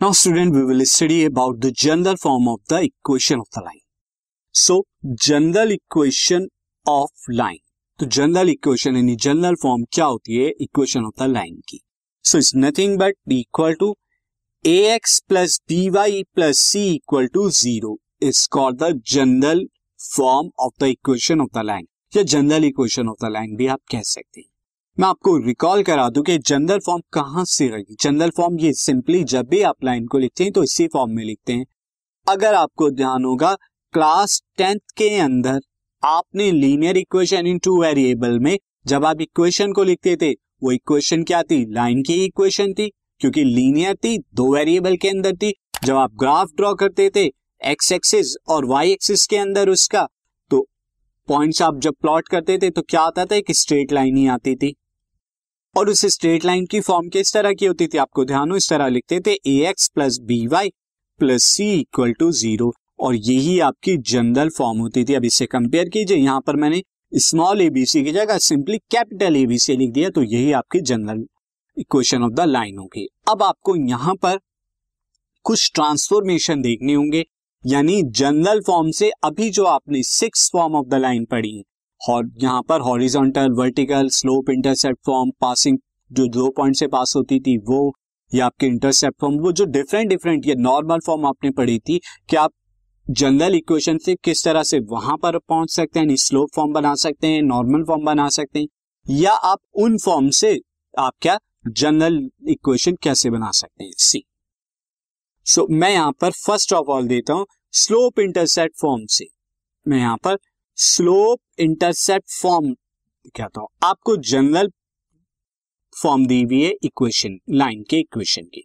Now student we will study about the general form of the equation of the line so general equation of line तो general equation यानी general form क्या होती है? Equation of the line की. So it's nothing but equal to a x plus d y plus c equal to zero is called the general form of the equation of the line या general equation of the line भी आप कह सकते हैं। मैं आपको recall करा दूँ कि जनरल फॉर्म कहाँ से रहेगी जनरल फॉर्म ये सिंपली जब भी आप लाइन को लिखते हैं तो इसी फॉर्म में लिखते हैं। अगर आपको ध्यान होगा क्लास टेंथ के अंदर आपने linear equation in two variable में जब आप इक्वेशन को लिखते थे, वो इक्वेशन क्या थी? लाइन की इक्वेशन थी, क्योंकि लीनियर थी, दो वेरिएबल के अंदर थी। जब आप ग्राफ ड्रॉ करते थे एक्स एक्सिस और वाई एक्सिस के अंदर उसका तो पॉइंट्स आप जब प्लॉट करते थे तो क्या आता था? एक स्ट्रेट लाइन ही आती थी। और उस स्ट्रेट लाइन की फॉर्म किस तरह की होती थी? आपको ध्यान हो, इस तरह लिखते थे a x plus b y plus c equal to zero और यही आपकी जनरल फॉर्म होती थी। अब इससे कंपेयर कीजिए। यहाँ पर मैंने स्मॉल एबीसी की जगह सिंपली कैपिटल एबीसी लिख दिया तो यही आपकी general equation of the line होगी। अब आपको यहाँ पर कुछ ट्रांसफॉर्मेशन देखने होंगे। यानी जनरल फॉर्म से अभी जो आपने six form of the line पढ़ी है और यहाँ पर horizontal vertical slope intercept form passing जो दो पॉइंट से पास होती थी वो या आपके इंटरसेप्ट फॉर्म वो जो डिफरेंट डिफरेंट ये नॉर्मल फॉर्म आपने पढ़ी थी कि आप जनरल इक्वेशन से किस तरह से वहाँ पर पहुँच सकते हैं स्लोप फॉर्म बना सकते हैं नॉर्मल फॉर्म बना सकते हैं या आप उन फॉर्म से आप क्या जनरल इक्वेशन कैसे बना सकते हैं सी सो so, मैं यहाँ पर फ़र्स्ट ऑफ़ ऑल देता हूँ स्लोप इंटरसेप्ट फॉर्म से मैं यहाँ पर स्लोप इंटरसेप्ट फॉर्म कहता हूँ आपको जनरल फॉर्म दी हुई है इक्वेशन लाइन के इक्वेशन की।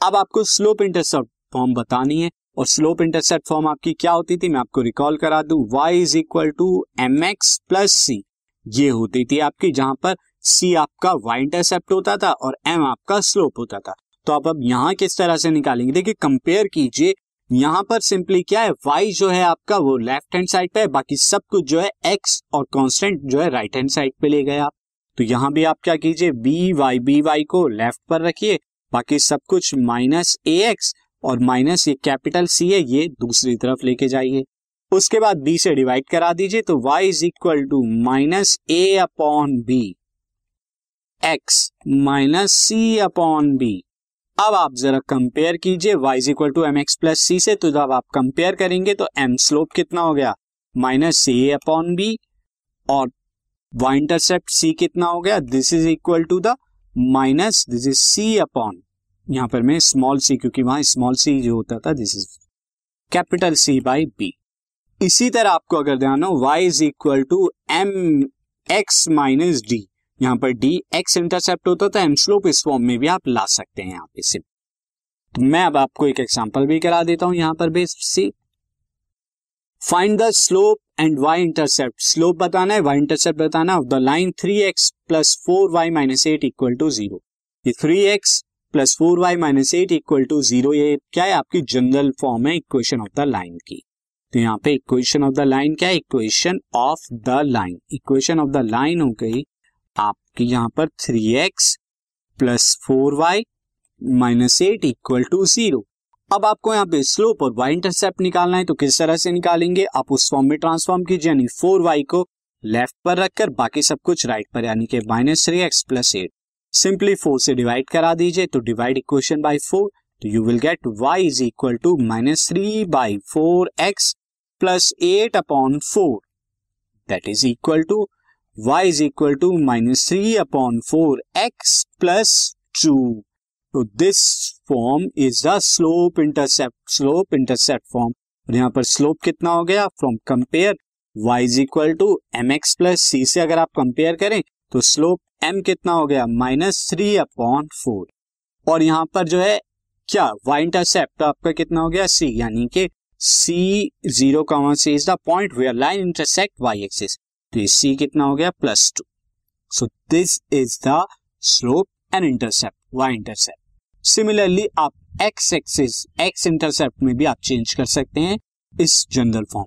अब आपको स्लोप इंटरसेप्ट फॉर्म बतानी है और स्लोप इंटरसेप्ट फॉर्म आपकी क्या होती थी? मैं आपको रिकॉल करा दू। Y is equal to m x plus c ये होती थी आपकी जहाँ पर c आपका y इंटरसेप्ट होता था और m आपका स्लोप होता था। तो आप अब यहाँ किस तरह से निकालेंगे? देखिए कंपेयर कीजिए यहाँ पर सिंपली क्या है? वाई जो है आपका वो लेफ़्ट हैंड साइड पे है, बाकी सब कुछ जो है एक्स और कांस्टेंट जो है राइट हैंड साइड पे ले गए आप। तो यहाँ भी आप क्या कीजिए? बी वाई बी वाई को लेफ़्ट पर रखिए, बाकी सब कुछ माइनस ए एक्स और माइनस ये कैपिटल सी है, ये दूसरी तरफ़ लेके जाइए। उसके बाद बी से डिवाइड करा दीजिए तो y is equal to minus a upon b x minus c upon b अब आप जरा कंपेयर कीजिए y is equal to m x plus c. से तो जब आप कंपेयर करेंगे तो एम स्लोप कितना हो गया? माइनस सी अपॉन बी और y इंटरसेप्ट c कितना हो गया? This is equal to the minus this is c upon यहाँ पर मैं स्मॉल c, क्योंकि वहाँ स्मॉल c जो होता था this is capital c by b इसी तरह आपको अगर ध्यान हो, y is equal to m x minus d यहाँ पर डी एक्स इंटरसेप्ट होता था एम स्लोप इस फॉर्म में भी आप ला सकते हैं यहाँ पे सिर्फ़ तो मैं अब आपको एक एग्ज़ाम्पल भी करा देता हूँ यहाँ पर base see find the slope and y intercept slope बताना है वाई इंटरसेप्ट बताना of the line three x plus four y minus eight equal to zero three x plus four y minus eight equal to zero क्या है? आपकी general form है equation of the line की। तो यहाँ पे equation of the line क्या है? Equation of the line equation of the line हो गई आपकी यहाँ पर three x plus four y minus eight equal to zero अब आपको यहाँ पे स्लोप और वाई इंटरसेप्ट निकालना है तो किस तरह से निकालेंगे? आप उस फॉर्म में ट्रांसफॉर्म कीजिए, यानी फोर वाई को लेफ़्ट पर रखकर बाकी सब कुछ राइट पर, यानी कि minus three x plus eight simply four से डिवाइड करा दीजिए तो डिवाइड इक्वेशन बाय फोर तो you will get y is equal to minus three by four x plus eight upon four that is equal to y is equal to minus three upon four x plus two तो this form is the slope intercept slope intercept form और यहाँ पर slope कितना हो गया? From compare y is equal to m x plus c से अगर आप कंपेयर करें तो स्लोप एम कितना हो गया? माइनस थ्री अपॉन फोर और यहाँ पर जो है, क्या? वाई इंटरसेप्ट आपका कितना हो गया? सी यानी कि c zero comma c is the point where line intersect y axis तो ये सी कितना हो गया? Plus two. So this is the slope and intercept y intercept similarly आप एक्स एक्सिस एक्स इंटरसेप्ट में भी आप चेंज कर सकते हैं इस general form